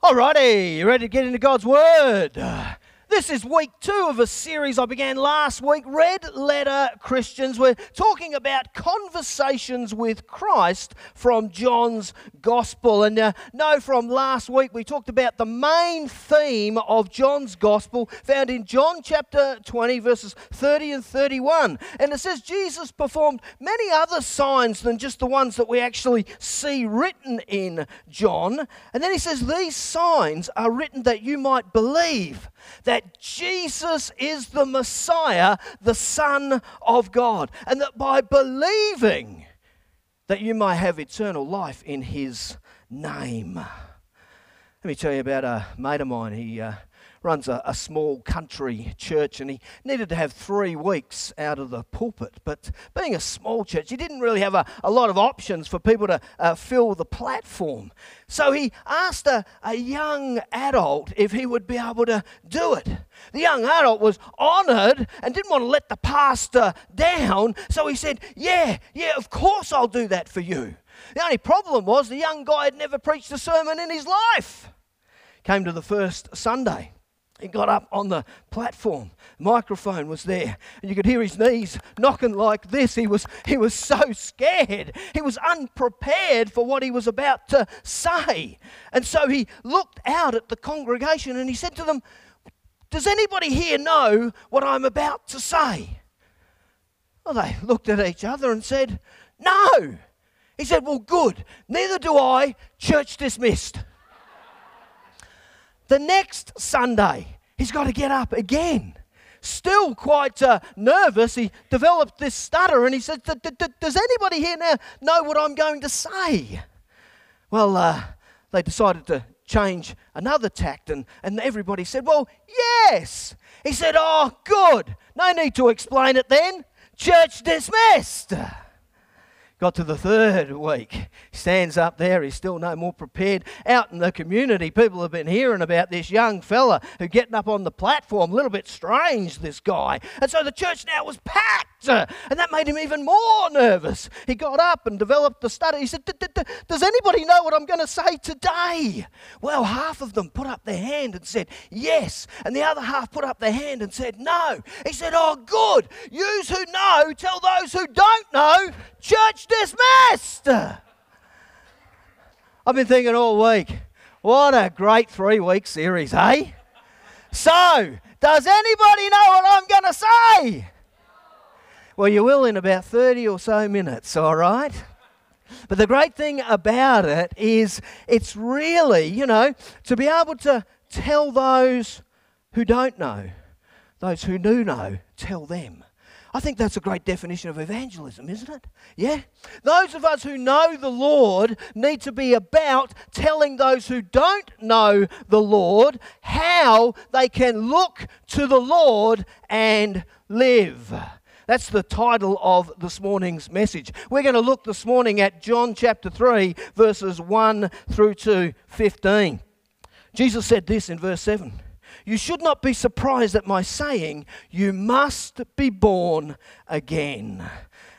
Alrighty, you ready to get into God's Word? This is week two of a series I began last week, Red Letter Christians. We're talking about conversations with Christ from John's Gospel. And uh, no, from last week we talked about the main theme of John's Gospel found in John chapter 20, verses 30 and 31. And it says Jesus performed many other signs than just the ones that we actually see written in John. And then he says, These signs are written that you might believe that Jesus is the Messiah, the Son of God, and that by believing that you might have eternal life in his name. Let me tell you about a mate of mine. He uh, runs a, a, small country church and he needed to have three weeks out of the pulpit. But being a small church, he didn't really have a, a lot of options for people to uh, fill the platform. So he asked a, a young adult if he would be able to do it. The young adult was honored and didn't want to let the pastor down. So he said, Yeah, yeah, of course I'll do that for you. The only problem was the young guy had never preached a sermon in his life. Came to the first Sunday. He got up on the platform. Microphone was there, and you could hear his knees knocking like this. He was, he was so scared. He was unprepared for what he was about to say. And so he looked out at the congregation and he said to them, Does anybody here know what I'm about to say? Well, they looked at each other and said, No. He said, Well, good. Neither do I. Church dismissed. The next Sunday, he's got to get up again. Still quite uh, nervous, he developed this stutter and he said, Does anybody here now know what I'm going to say? Well, uh, they decided to change another tact, and, and everybody said, Well, yes. He said, Oh, good. No need to explain it then. Church dismissed. Got to the third week. Stands up there. He's still no more prepared. Out in the community, people have been hearing about this young fella who getting up on the platform. A little bit strange, this guy. And so the church now was packed. Uh, and that made him even more nervous. He got up and developed the study. He said, Does anybody know what I'm going to say today? Well, half of them put up their hand and said, Yes. And the other half put up their hand and said, No. He said, Oh, good. Yous who know, tell those who don't know. Church dismissed. I've been thinking all week, what a great three week series, eh? So, does anybody know what I'm going to say? Well, you will in about 30 or so minutes, all right? But the great thing about it is it's really, you know, to be able to tell those who don't know, those who do know, tell them. I think that's a great definition of evangelism, isn't it? Yeah? Those of us who know the Lord need to be about telling those who don't know the Lord how they can look to the Lord and live. That's the title of this morning's message. We're going to look this morning at John chapter 3, verses 1 through to 15. Jesus said this in verse 7 you should not be surprised at my saying, You must be born again.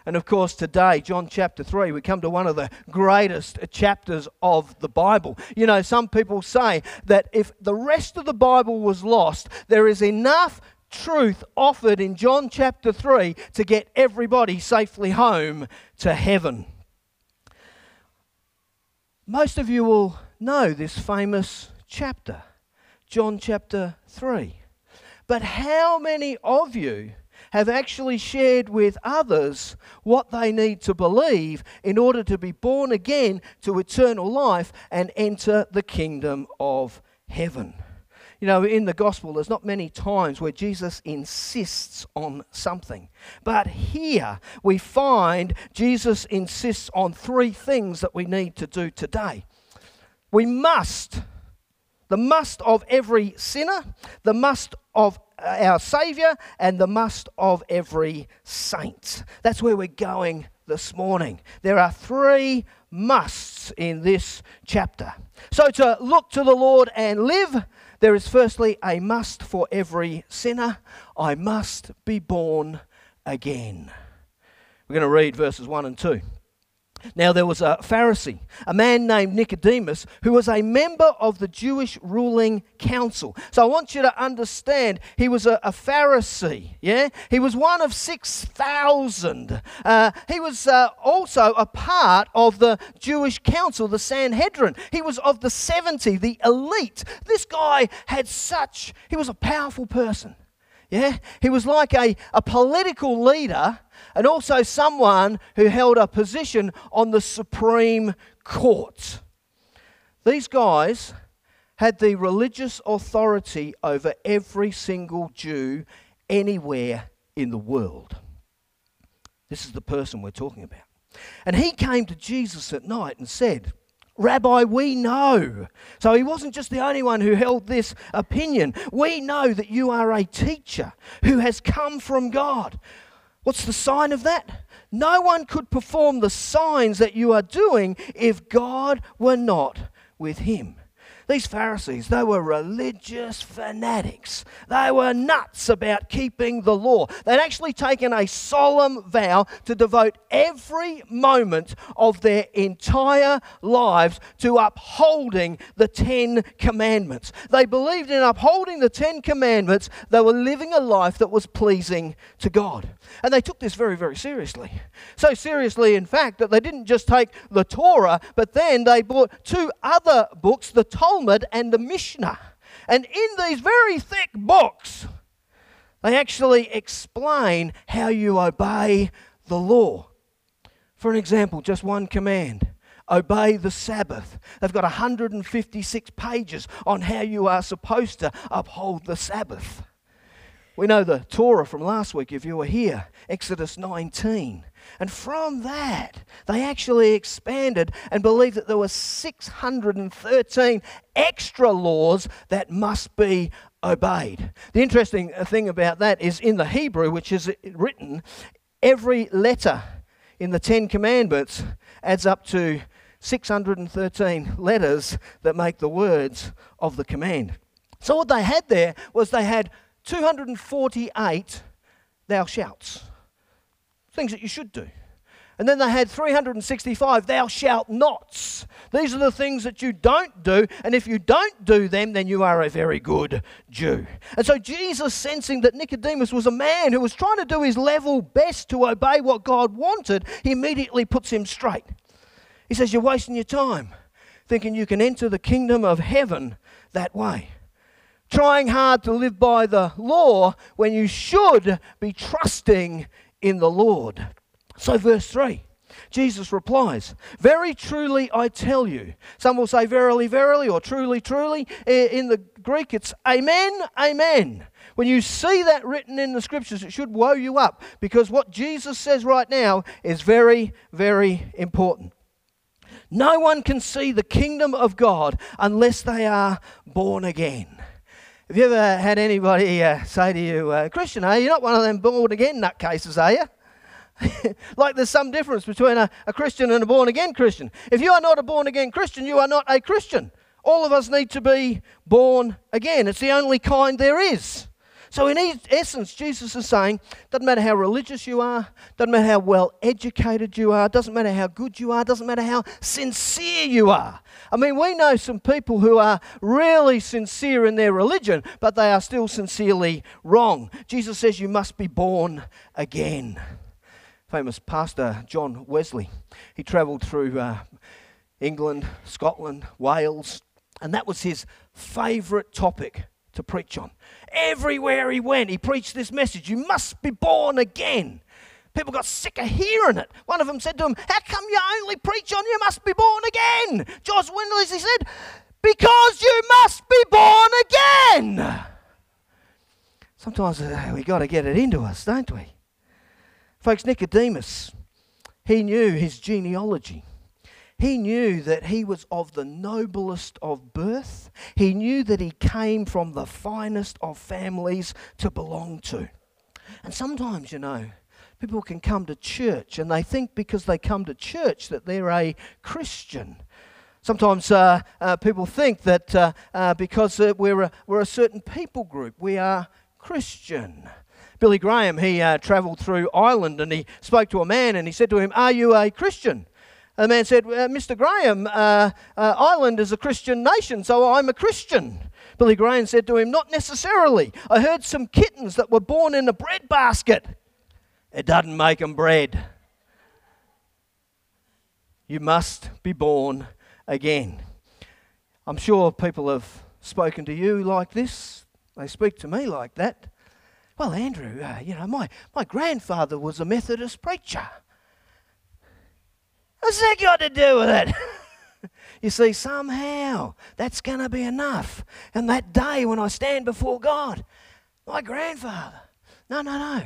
And of course, today, John chapter 3, we come to one of the greatest chapters of the Bible. You know, some people say that if the rest of the Bible was lost, there is enough truth offered in John chapter 3 to get everybody safely home to heaven. Most of you will know this famous chapter. John chapter 3. But how many of you have actually shared with others what they need to believe in order to be born again to eternal life and enter the kingdom of heaven? You know, in the gospel, there's not many times where Jesus insists on something. But here we find Jesus insists on three things that we need to do today. We must the must of every sinner, the must of uh, our Saviour, and the must of every saint. That's where we're going this morning. There are three musts in this chapter. So, to look to the Lord and live, there is firstly a must for every sinner I must be born again. We're going to read verses 1 and 2. Now, there was a Pharisee, a man named Nicodemus, who was a member of the Jewish ruling council. So I want you to understand he was a, a Pharisee, yeah? He was one of 6,000. Uh, he was uh, also a part of the Jewish council, the Sanhedrin. He was of the 70, the elite. This guy had such, he was a powerful person, yeah? He was like a, a political leader and also someone who held a position on the Supreme Court. These guys had the religious authority over every single Jew anywhere in the world. This is the person we're talking about. And he came to Jesus at night and said, Rabbi, we know. So he wasn't just the only one who held this opinion. We know that you are a teacher who has come from God. What's the sign of that? No one could perform the signs that you are doing if God were not with him. These Pharisees, they were religious fanatics. They were nuts about keeping the law. They'd actually taken a solemn vow to devote every moment of their entire lives to upholding the Ten Commandments. They believed in upholding the Ten Commandments. They were living a life that was pleasing to God. And they took this very, very seriously. So seriously, in fact, that they didn't just take the Torah, but then they brought two other books, the Talmud and the Mishnah. And in these very thick books, they actually explain how you obey the law. For an example, just one command obey the Sabbath. They've got 156 pages on how you are supposed to uphold the Sabbath. We know the Torah from last week, if you were here, Exodus 19. And from that, they actually expanded and believed that there were 613 extra laws that must be obeyed. The interesting uh, thing about that is in the Hebrew, which is uh, written, every letter in the Ten Commandments adds up to 613 letters that make the words of the command. So, what they had there was they had 248 thou shalt, things that you should do. And then they had 365 thou shalt nots. These are the things that you don't do, and if you don't do them, then you are a very good Jew. And so Jesus, sensing that Nicodemus was a man who was trying to do his level best to obey what God wanted, he immediately puts him straight. He says, You're wasting your time thinking you can enter the kingdom of heaven that way trying hard to live by the law when you should be trusting in the Lord. So, verse 3. Jesus replies, Very truly I tell you. Some will say verily, verily, or truly, truly. In the Greek, it's amen, amen. When you see that written in the scriptures, it should woe you up because what Jesus says right now is very, very important. No one can see the kingdom of God unless they are born again. Have you ever had anybody uh, say to you, uh, Christian, are you not one of them born again nutcases, are you? like there's some difference between a, a Christian and a born again Christian. If you are not a born again Christian, you are not a Christian. All of us need to be born again. It's the only kind there is. So, in essence, Jesus is saying, doesn't matter how religious you are, doesn't matter how well educated you are, doesn't matter how good you are, doesn't matter how sincere you are. I mean, we know some people who are really sincere in their religion, but they are still sincerely wrong. Jesus says you must be born again. Famous pastor John Wesley, he travelled through uh, England, Scotland, Wales, and that was his favourite topic to preach on. Everywhere he went, he preached this message you must be born again. People got sick of hearing it. One of them said to him, How come you only preach on you must be born again? George Windley, he said, Because you must be born again. Sometimes uh, we got to get it into us, don't we? Folks, Nicodemus, he knew his genealogy. He knew that he was of the noblest of birth. He knew that he came from the finest of families to belong to. And sometimes, you know, people can come to church and they think because they come to church that they're a Christian. Sometimes uh, uh, people think that uh, uh because uh, we're, a, we're a certain people group, we are Christian. Billy Graham, he uh, travelled through Ireland and he spoke to a man and he said to him, Are you a Christian? The man said, uh, Mr. Graham, uh, uh, Ireland is a Christian nation, so I'm a Christian. Billy Graham said to him, Not necessarily. I heard some kittens that were born in a bread basket. It doesn't make them bread. You must be born again. I'm sure people have spoken to you like this. They speak to me like that. Well, Andrew, uh, you know, my, my grandfather was a Methodist preacher. What's that got to do with it? you see, somehow that's going to be enough. And that day when I stand before God, my grandfather. No, no, no.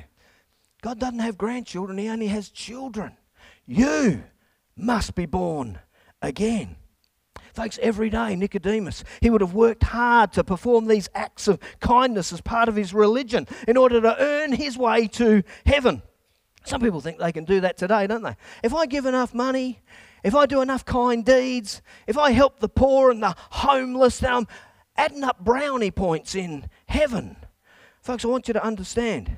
God doesn't have grandchildren, He only has children. You must be born again. Folks, every day, Nicodemus, he would have worked hard to perform these acts of kindness as part of his religion in order to earn his way to heaven. Some people think they can do that today, don't they? If I give enough money, if I do enough kind deeds, if I help the poor and the homeless, then I'm adding up brownie points in heaven. Folks, I want you to understand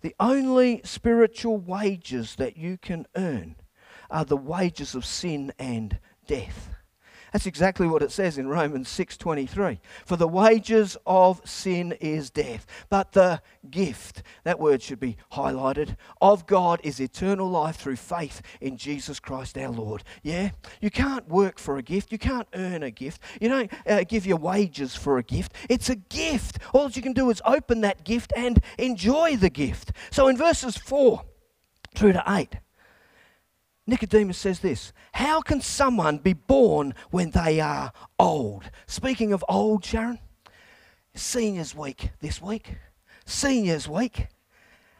the only spiritual wages that you can earn are the wages of sin and death. That's exactly what it says in Romans 6:23. For the wages of sin is death, but the gift, that word should be highlighted, of God is eternal life through faith in Jesus Christ our Lord. Yeah? You can't work for a gift, you can't earn a gift. You don't uh, give your wages for a gift. It's a gift. All you can do is open that gift and enjoy the gift. So in verses 4 through to 8, Nicodemus says this How can someone be born when they are old? Speaking of old, Sharon, Seniors Week this week. Seniors Week.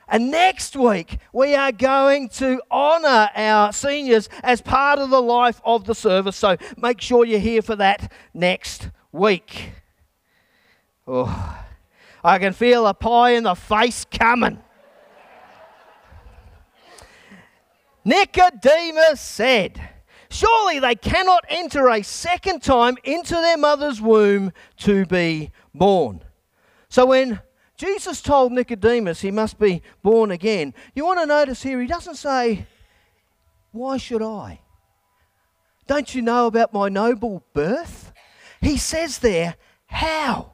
And next week, we are going to honour our seniors as part of the life of the service. So make sure you're here for that next week. Oh, I can feel a pie in the face coming. Nicodemus said, Surely they cannot enter a second time into their mother's womb to be born. So when Jesus told Nicodemus he must be born again, you want to notice here, he doesn't say, Why should I? Don't you know about my noble birth? He says there, How?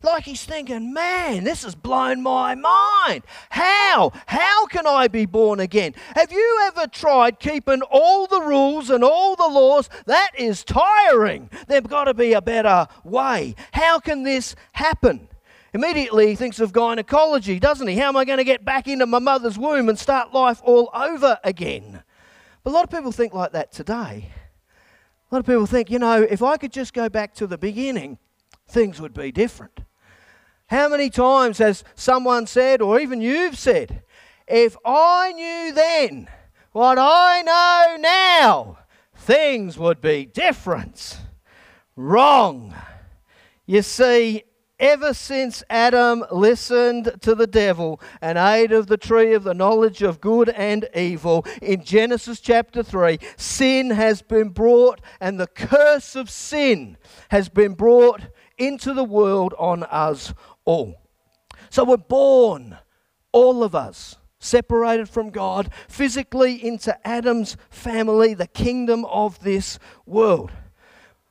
Like he's thinking, man, this has blown my mind. How? How can I be born again? Have you ever tried keeping all the rules and all the laws? That is tiring. There's got to be a better way. How can this happen? Immediately he thinks of gynecology, doesn't he? How am I going to get back into my mother's womb and start life all over again? But a lot of people think like that today. A lot of people think, you know, if I could just go back to the beginning, things would be different. How many times has someone said, or even you've said, if I knew then what I know now, things would be different? Wrong. You see, ever since Adam listened to the devil and ate of the tree of the knowledge of good and evil, in Genesis chapter 3, sin has been brought and the curse of sin has been brought into the world on us all. So we're born, all of us, separated from God, physically into Adam's family, the kingdom of this world.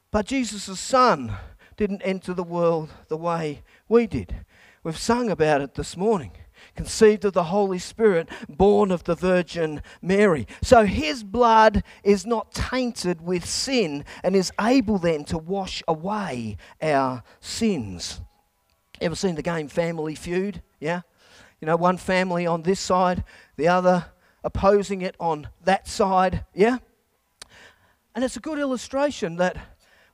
But Jesus' son didn't enter the world the way we did. We've sung about it this morning. Conceived of the Holy Spirit, born of the Virgin Mary. So his blood is not tainted with sin and is able then to wash away our sins. Ever seen the game Family Feud? Yeah? You know, one family on this side, the other opposing it on that side. Yeah? And it's a good illustration that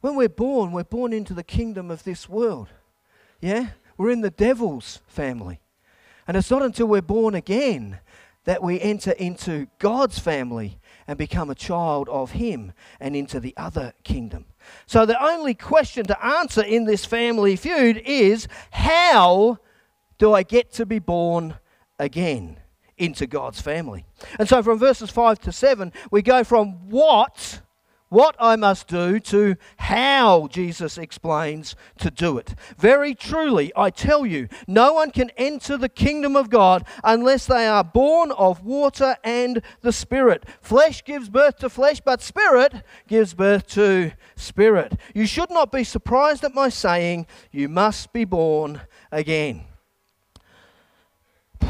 when we're born, we're born into the kingdom of this world. Yeah? We're in the devil's family. And it's not until we're born again that we enter into God's family and become a child of Him and into the other kingdom. So the only question to answer in this family feud is how do I get to be born again into God's family? And so from verses 5 to 7, we go from what what I must do to how Jesus explains to do it. Very truly, I tell you, no one can enter the kingdom of God unless they are born of water and the Spirit. Flesh gives birth to flesh, but Spirit gives birth to spirit. You should not be surprised at my saying, You must be born again.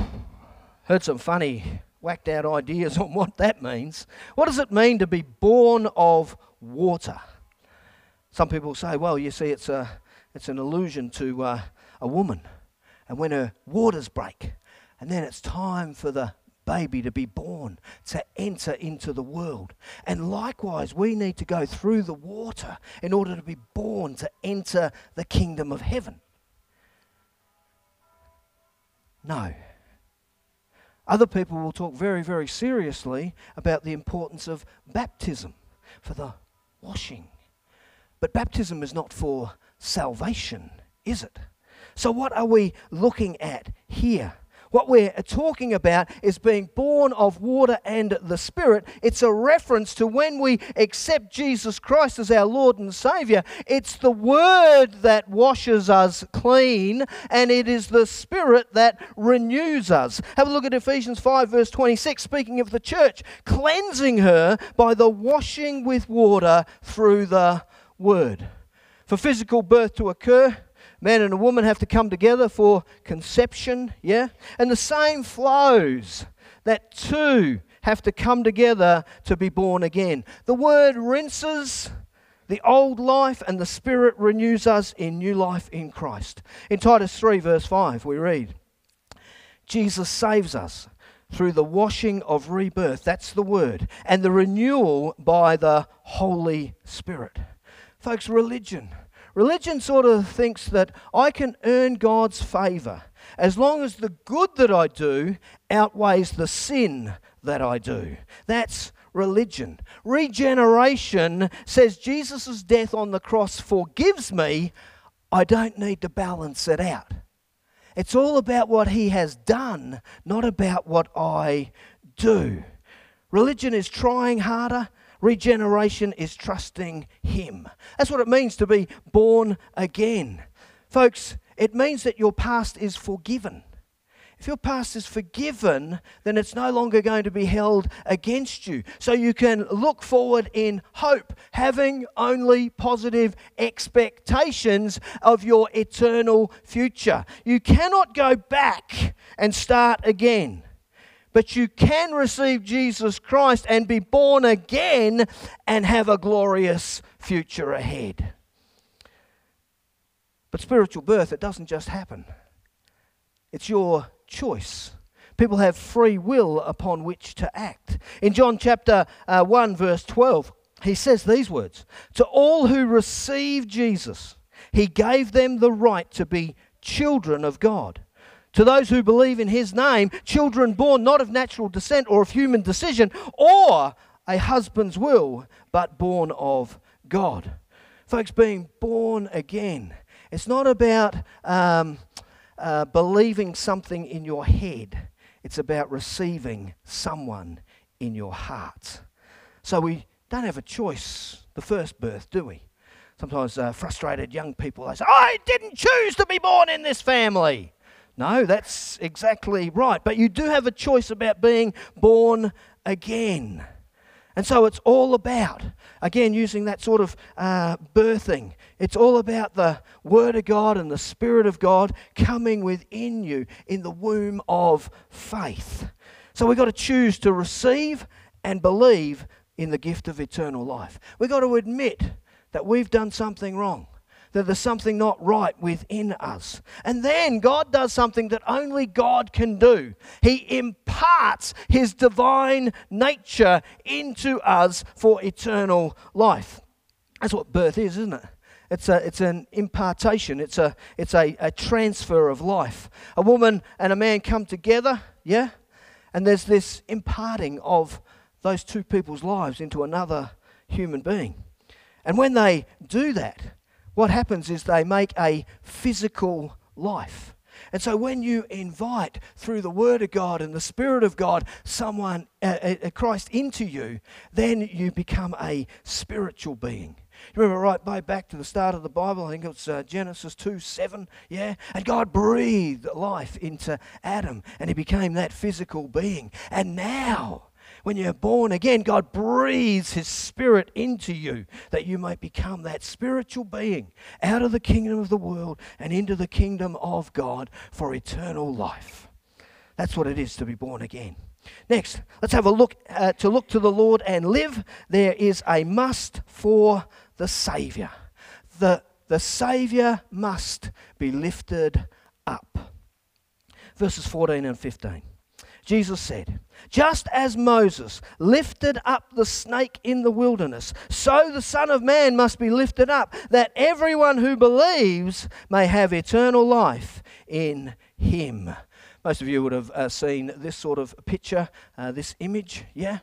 Heard some funny, whacked out ideas on what that means. What does it mean to be born of water? Some people say, well, you see, it's, a, it's an allusion to uh, a woman. And when her waters break, and then it's time for the baby to be born, to enter into the world. And likewise, we need to go through the water in order to be born, to enter the kingdom of heaven. No. Other people will talk very, very seriously about the importance of baptism for the washing. But baptism is not for salvation, is it? So, what are we looking at here? What we're talking about is being born of water and the Spirit. It's a reference to when we accept Jesus Christ as our Lord and Savior. It's the Word that washes us clean, and it is the Spirit that renews us. Have a look at Ephesians 5, verse 26, speaking of the church, cleansing her by the washing with water through the Word. For physical birth to occur, man and a woman have to come together for conception, yeah? And the same flows that two have to come together to be born again. The word rinses the old life and the Spirit renews us in new life in Christ. In Titus 3, verse 5, we read, Jesus saves us through the washing of rebirth, that's the word, and the renewal by the Holy Spirit. Folks, religion Religion sort of thinks that I can earn God's favor as long as the good that I do outweighs the sin that I do. That's religion. Regeneration says Jesus' death on the cross forgives me. I don't need to balance it out. It's all about what he has done, not about what I do. Religion is trying harder, Regeneration is trusting Him. That's what it means to be born again. Folks, it means that your past is forgiven. If your past is forgiven, then it's no longer going to be held against you. So you can look forward in hope, having only positive expectations of your eternal future. You cannot go back and start again but you can receive Jesus Christ and be born again and have a glorious future ahead. But spiritual birth, it doesn't just happen, it's your choice. People have free will upon which to act. In John chapter uh, 1, verse 12, he says these words To all who receive Jesus, he gave them the right to be children of God to those who believe in his name, children born not of natural descent or of human decision or a husband's will, but born of God. Folks, being born again, it's not about um, uh, believing something in your head, it's about receiving someone in your heart. So we don't have a choice, the first birth, do we? Sometimes uh, frustrated young people, they say, I didn't choose to be born in this family. No, that's exactly right. But you do have a choice about being born again. And so it's all about, again, using that sort of uh, birthing, it's all about the Word of God and the Spirit of God coming within you in the womb of faith. So we've got to choose to receive and believe in the gift of eternal life. We've got to admit that we've done something wrong that there's something not right within us. And then God does something that only God can do. He imparts His divine nature into us for eternal life. That's what birth is, isn't it? It's, a, it's an impartation, it's, a, it's a, a transfer of life. A woman and a man come together, yeah? And there's this imparting of those two people's lives into another human being. And when they do that, what happens is they make a physical life. And so when you invite through the Word of God and the Spirit of God someone, uh, uh, Christ into you, then you become a spiritual being. You remember right way back to the start of the Bible, I think it's uh, Genesis 2 7, yeah? And God breathed life into Adam and he became that physical being. And now, when you're born again, God breathes His Spirit into you that you might become that spiritual being out of the kingdom of the world and into the kingdom of God for eternal life. That's what it is to be born again. Next, let's have a look uh, to look to the Lord and live. There is a must for the Saviour. The, the Saviour must be lifted up. Verses 14 and 15. Jesus said, Just as Moses lifted up the snake in the wilderness, so the Son of Man must be lifted up, that everyone who believes may have eternal life in him. Most of you would have uh, seen this sort of picture, uh, this image, yeah?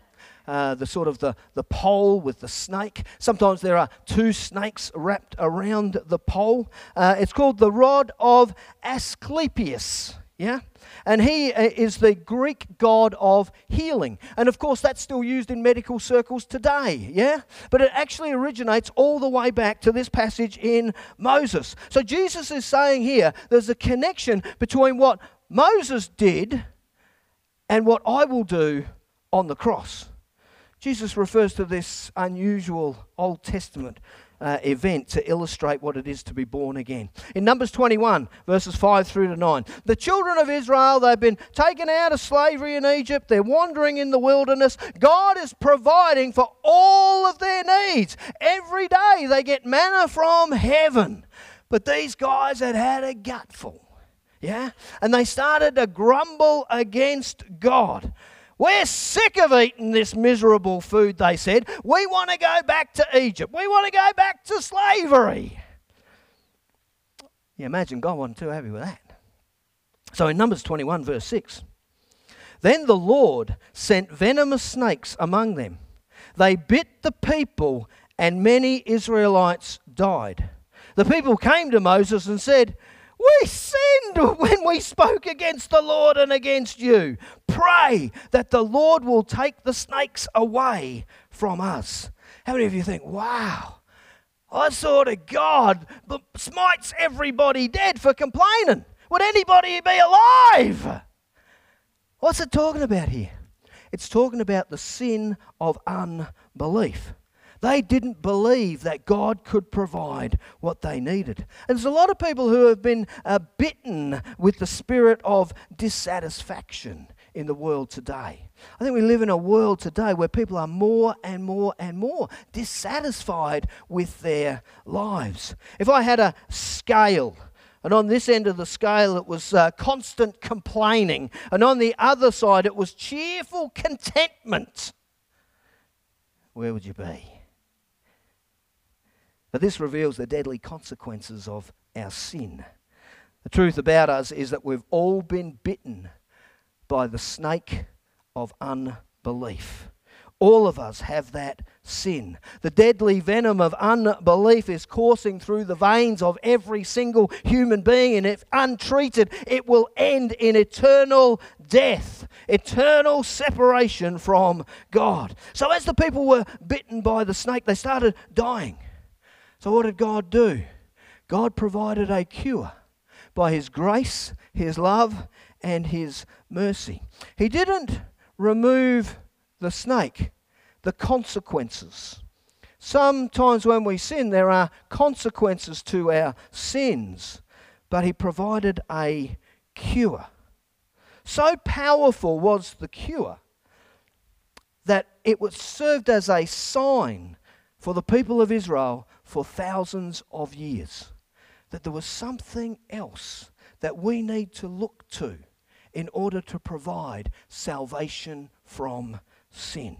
Uh, the sort of the, the pole with the snake. Sometimes there are two snakes wrapped around the pole. Uh, it's called the rod of Asclepius. Yeah? And he uh, is the Greek god of healing. And of course, that's still used in medical circles today. Yeah? But it actually originates all the way back to this passage in Moses. So Jesus is saying here there's a connection between what Moses did and what I will do on the cross. Jesus refers to this unusual Old Testament uh, event to illustrate what it is to be born again. In Numbers 21, verses 5 through to 9, the children of Israel, they've been taken out of slavery in Egypt, they're wandering in the wilderness. God is providing for all of their needs. Every day they get manna from heaven. But these guys had had a gutful. Yeah? And they started to grumble against God. We're sick of eating this miserable food, they said. We want to go back to Egypt. We want to go back to slavery. You imagine God wasn't too happy with that. So in Numbers 21, verse 6, then the Lord sent venomous snakes among them. They bit the people, and many Israelites died. The people came to Moses and said, we sinned when we spoke against the Lord and against you. Pray that the Lord will take the snakes away from us. How many of you think, wow, I saw to God smites everybody dead for complaining? Would anybody be alive? What's it talking about here? It's talking about the sin of unbelief. They didn't believe that God could provide what they needed. And there's a lot of people who have been uh, bitten with the spirit of dissatisfaction in the world today. I think we live in a world today where people are more and more and more dissatisfied with their lives. If I had a scale, and on this end of the scale, it was uh, constant complaining. And on the other side, it was cheerful contentment. Where would you be? But this reveals the deadly consequences of our sin. The truth about us is that we've all been bitten by the snake of unbelief. All of us have that sin. The deadly venom of unbelief is coursing through the veins of every single human being, and if untreated, it will end in eternal death, eternal separation from God. So, as the people were bitten by the snake, they started dying. So, what did God do? God provided a cure by His grace, His love, and His mercy. He didn't remove the snake, the consequences. Sometimes when we sin, there are consequences to our sins, but He provided a cure. So powerful was the cure that it was served as a sign for the people of Israel for thousands of years. That there was something else that we need to look to in order to provide salvation from sin.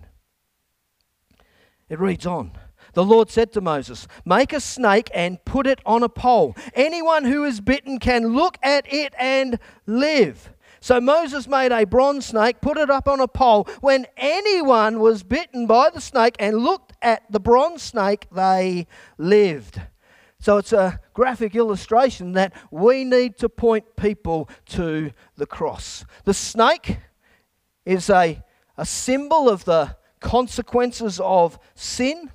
It reads on. The Lord said to Moses, Make a snake and put it on a pole. Anyone who is bitten can look at it and live. So Moses made a bronze snake, put it up on a pole. When anyone was bitten by the snake and looked at the bronze snake, they lived. So it's a graphic illustration that we need to point people to the cross. The snake is a, a symbol of the consequences of sin.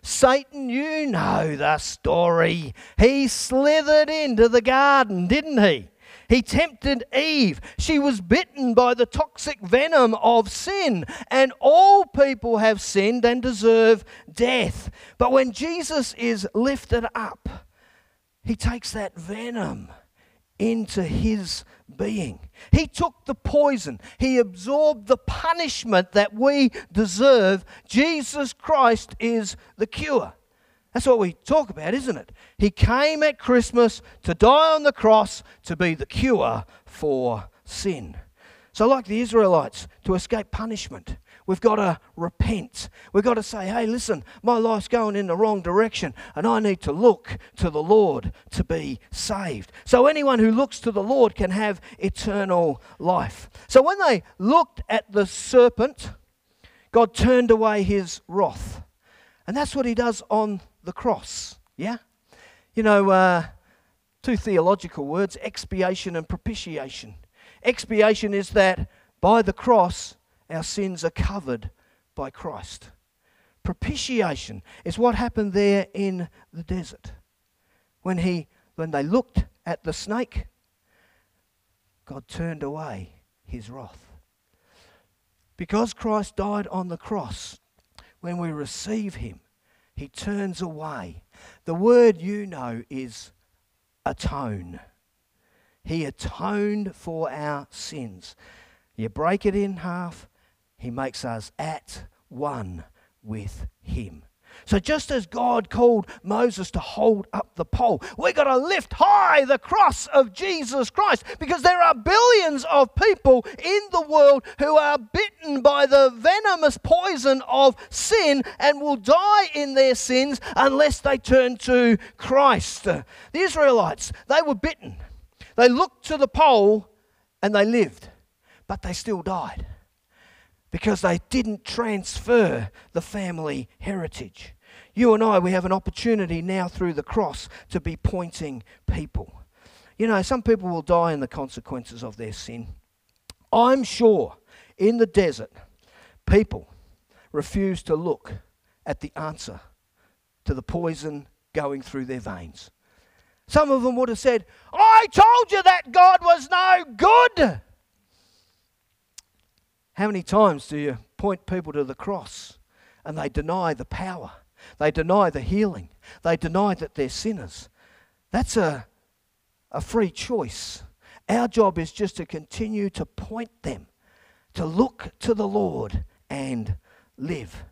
Satan, you know the story. He slithered into the garden, didn't he? He tempted Eve. She was bitten by the toxic venom of sin. And all people have sinned and deserve death. But when Jesus is lifted up, he takes that venom into his being. He took the poison, he absorbed the punishment that we deserve. Jesus Christ is the cure. That's what we talk about, isn't it? He came at Christmas to die on the cross to be the cure for sin. So, like the Israelites, to escape punishment, we've got to repent. We've got to say, hey, listen, my life's going in the wrong direction, and I need to look to the Lord to be saved. So, anyone who looks to the Lord can have eternal life. So, when they looked at the serpent, God turned away his wrath. And that's what he does on the cross. Yeah? You know, uh, two theological words expiation and propitiation. Expiation is that by the cross, our sins are covered by Christ. Propitiation is what happened there in the desert. When, he, when they looked at the snake, God turned away his wrath. Because Christ died on the cross, when we receive him, he turns away. The word you know is atone. He atoned for our sins. You break it in half, He makes us at one with Him. So, just as God called Moses to hold up the pole, we've got to lift high the cross of Jesus Christ because there are billions of people in the world who are bitten by the venomous poison of sin and will die in their sins unless they turn to Christ. The Israelites, they were bitten. They looked to the pole and they lived, but they still died because they didn't transfer the family heritage. You and I, we have an opportunity now through the cross to be pointing people. You know, some people will die in the consequences of their sin. I'm sure in the desert, people refuse to look at the answer to the poison going through their veins. Some of them would have said, I told you that God was no good. How many times do you point people to the cross and they deny the power? They deny the healing. They deny that they're sinners. That's a, a free choice. Our job is just to continue to point them to look to the Lord and live.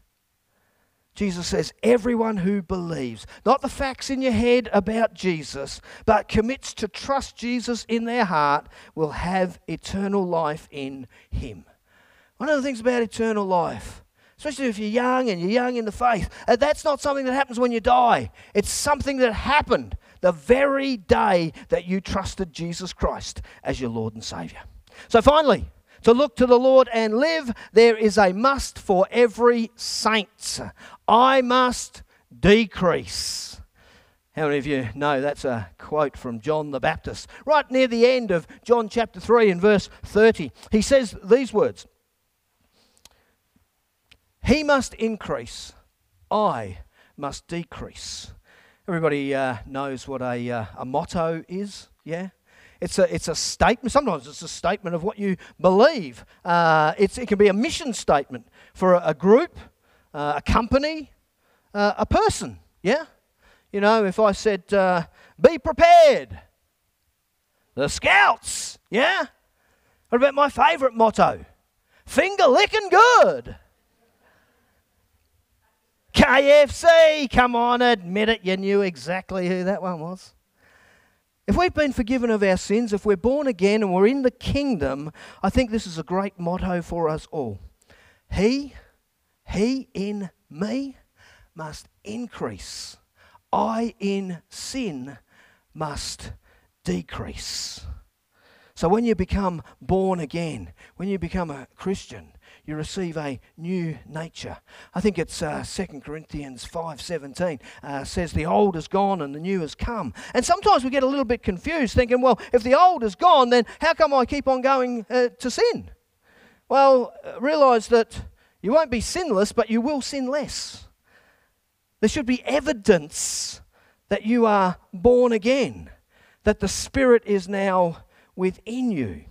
Jesus says, everyone who believes, not the facts in your head about Jesus, but commits to trust Jesus in their heart, will have eternal life in Him. One of the things about eternal life, especially if you're young and you're young in the faith, uh, that's not something that happens when you die. It's something that happened the very day that you trusted Jesus Christ as your Lord and Savior. So, finally, to look to the Lord and live, there is a must for every saint. I must decrease. How many of you know that's a quote from John the Baptist? Right near the end of John chapter 3 and verse 30, he says these words he must increase, I must decrease. Everybody uh, knows what a, uh, a motto is, yeah? It's a, it's a statement. Sometimes it's a statement of what you believe. Uh, it can be a mission statement for a, a group, uh, a company, uh, a person, yeah? You know, if I said, uh, be prepared, the scouts, yeah? What about my favourite motto? Finger licking good. KFC, come on, admit it, you knew exactly who that one was. If we've been forgiven of our sins, if we're born again and we're in the kingdom, I think this is a great motto for us all. He, He in me must increase. I in sin must decrease. So when you become born again, when you become a Christian, you receive a new nature. I think it's uh, 2 Corinthians 5:17 uh, says the old is gone and the new has come. And sometimes we get a little bit confused thinking, well, if the old is gone, then how come I keep on going uh, to sin? Well, uh, realize that you won't be sinless, but you will sin less. There should be evidence that you are born again, that the Spirit is now within you.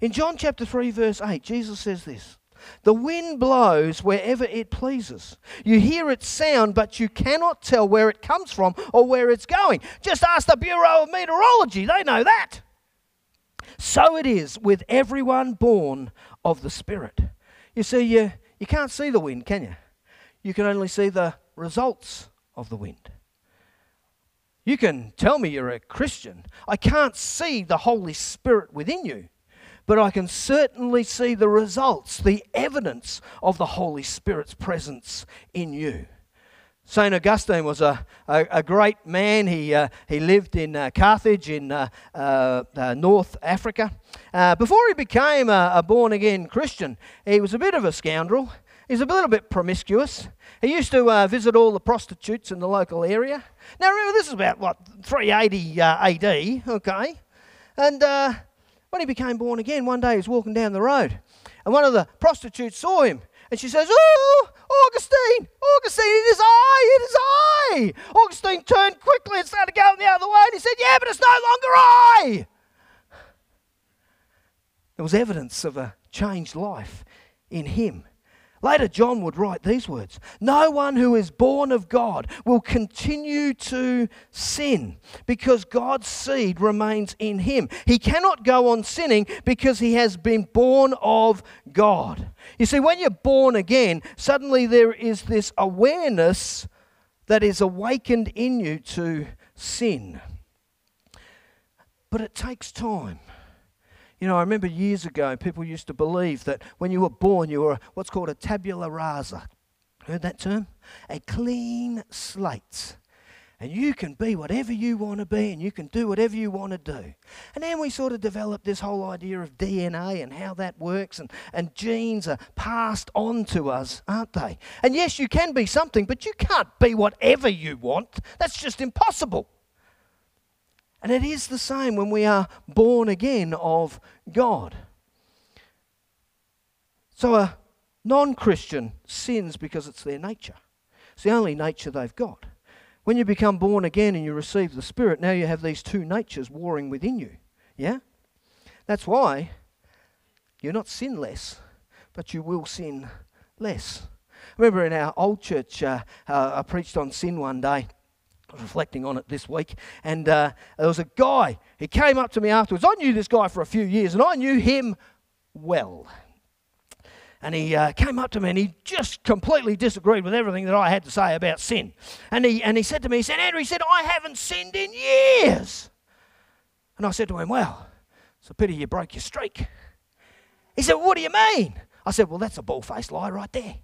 In John chapter 3, verse 8, Jesus says this The wind blows wherever it pleases. You hear its sound, but you cannot tell where it comes from or where it's going. Just ask the Bureau of Meteorology, they know that. So it is with everyone born of the Spirit. You see, you, you can't see the wind, can you? You can only see the results of the wind. You can tell me you're a Christian. I can't see the Holy Spirit within you, but I can certainly see the results, the evidence of the Holy Spirit's presence in you. St. Augustine was a, a, a, great man. He, uh, he lived in uh, Carthage in uh, uh, uh North Africa. Uh, before he became a, a born again Christian, he was a bit of a scoundrel. He's a little bit promiscuous. He used to visit all the prostitutes in the local area. Now, remember, this is about, what, 380 AD, okay? And when he became born again, one day he was walking down the road, and one of the prostitutes saw him and she says, Oh, Augustine, Augustine, it is I, it is I. Augustine turned quickly and started going the other way. And he said, Yeah, but it's no longer I. There was evidence of a changed life in him. Later, John would write these words No one who is born of God will continue to sin because God's seed remains in him. He cannot go on sinning because he has been born of God. You see, when you're born again, suddenly there is this awareness that is awakened in you to sin. But it takes time. You know, I remember years ago, people used to believe that when you were born, you were what's called a tabula rasa. Heard that term? A clean slate. And you can be whatever you want to be and you can do whatever you want to do. And then we sort of developed this whole idea of DNA and how that works, and, and genes are passed on to us, aren't they? And yes, you can be something, but you can't be whatever you want. That's just impossible. And it is the same when we are born again of God. So a non Christian sins because it's their nature. It's the only nature they've got. When you become born again and you receive the Spirit, now you have these two natures warring within you. Yeah? That's why you're not sinless, but you will sin less. remember in our old church, uh, uh, I preached on sin one day reflecting on it this week, and uh, there was a guy. He came up to me afterwards. I knew this guy for a few years, and I knew him well. And he uh, came up to me and he just completely disagreed with everything that I had to say about sin. And he, and he said to me, he said, Andrew, he said, I haven't sinned in years. And I said to him, Well, it's a pity you broke your streak. He said, What do you mean? I said, Well, that's a bald faced lie right there.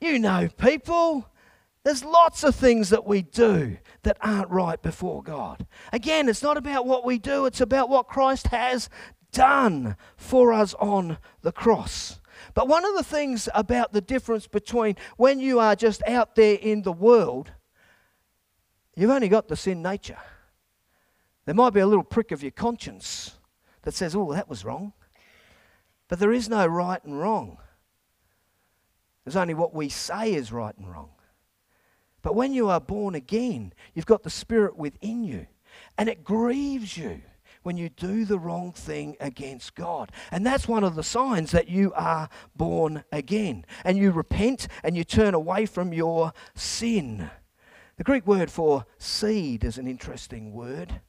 You know people. There's lots of things that we do that aren't right before God. Again, it's not about what we do, it's about what Christ has done for us on the cross. But one of the things about the difference between when you are just out there in the world, you've only got the sin nature. There might be a little prick of your conscience that says, oh, that was wrong. But there is no right and wrong. There's only what we say is right and wrong. But when you are born again, you've got the Spirit within you. And it grieves you when you do the wrong thing against God. And that's one of the signs that you are born again. And you repent and you turn away from your sin. The Greek word for seed is an interesting word.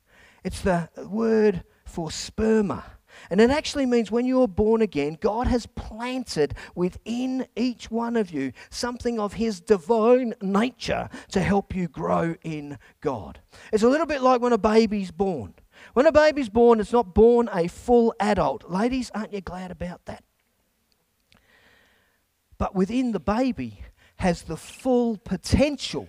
It's the word for sperma. And it actually means when you're born again, God has planted within each one of you something of His divine nature to help you grow in God. It's a little bit like when a baby's born. When a baby's born, it's not born a full adult. Ladies, aren't you glad about that? But within the baby has the full potential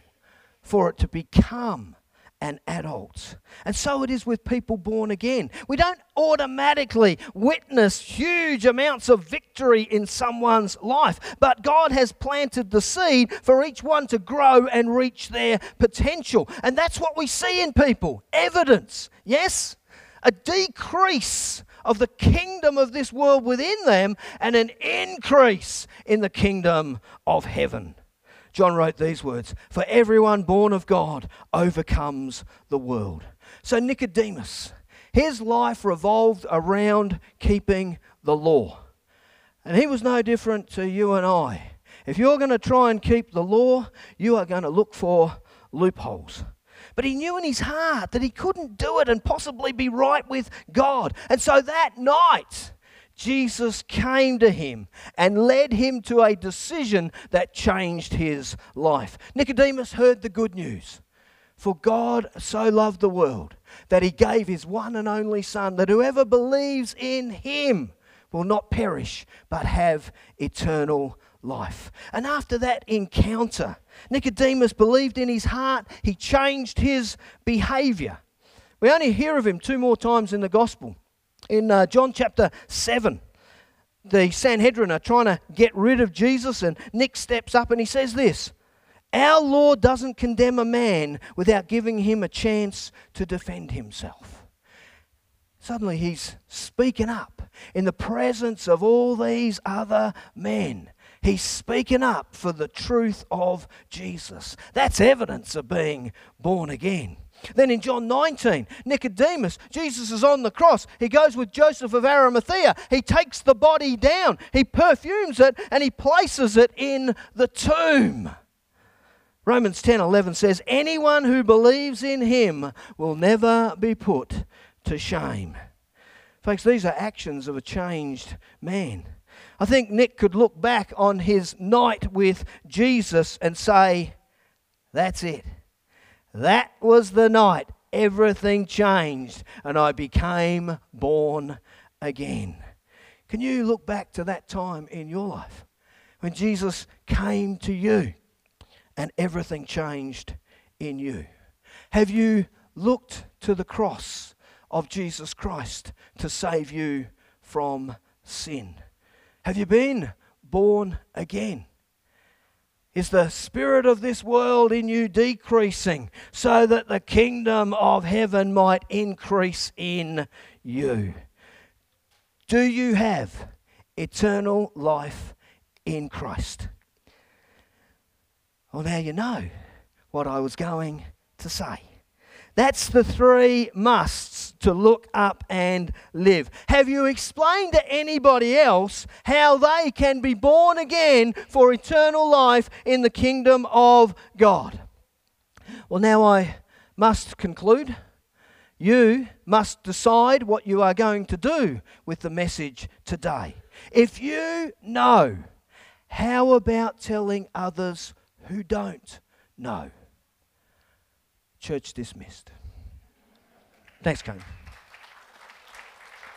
for it to become and adults. And so it is with people born again. We don't automatically witness huge amounts of victory in someone's life, but God has planted the seed for each one to grow and reach their potential. And that's what we see in people evidence, yes? A decrease of the kingdom of this world within them and an increase in the kingdom of heaven. John wrote these words For everyone born of God overcomes the world. So, Nicodemus, his life revolved around keeping the law. And he was no different to you and I. If you're going to try and keep the law, you are going to look for loopholes. But he knew in his heart that he couldn't do it and possibly be right with God. And so that night, Jesus came to him and led him to a decision that changed his life. Nicodemus heard the good news. For God so loved the world that he gave his one and only Son, that whoever believes in him will not perish but have eternal life. And after that encounter, Nicodemus believed in his heart, he changed his behavior. We only hear of him two more times in the gospel in uh, John chapter 7, the Sanhedrin are trying to get rid of Jesus, and Nick steps up and he says this Our Lord doesn't condemn a man without giving him a chance to defend himself. Suddenly he's speaking up in the presence of all these other men. He's speaking up for the truth of Jesus. That's evidence of being born again. Then in John 19, Nicodemus, Jesus is on the cross. He goes with Joseph of Arimathea. He takes the body down, he perfumes it, and he places it in the tomb. Romans 10 11 says, Anyone who believes in him will never be put to shame. Folks, these are actions of a changed man. I think Nick could look back on his night with Jesus and say, That's it. That was the night everything changed and I became born again. Can you look back to that time in your life when Jesus came to you and everything changed in you? Have you looked to the cross of Jesus Christ to save you from sin? Have you been born again? Is the spirit of this world in you decreasing so that the kingdom of heaven might increase in you? Do you have eternal life in Christ? Well, now you know what I was going to say. That's the three musts to look up and live. Have you explained to anybody else how they can be born again for eternal life in the kingdom of God? Well, now I must conclude. You must decide what you are going to do with the message today. If you know, how about telling others who don't know? Church dismissed. Thanks, Kane.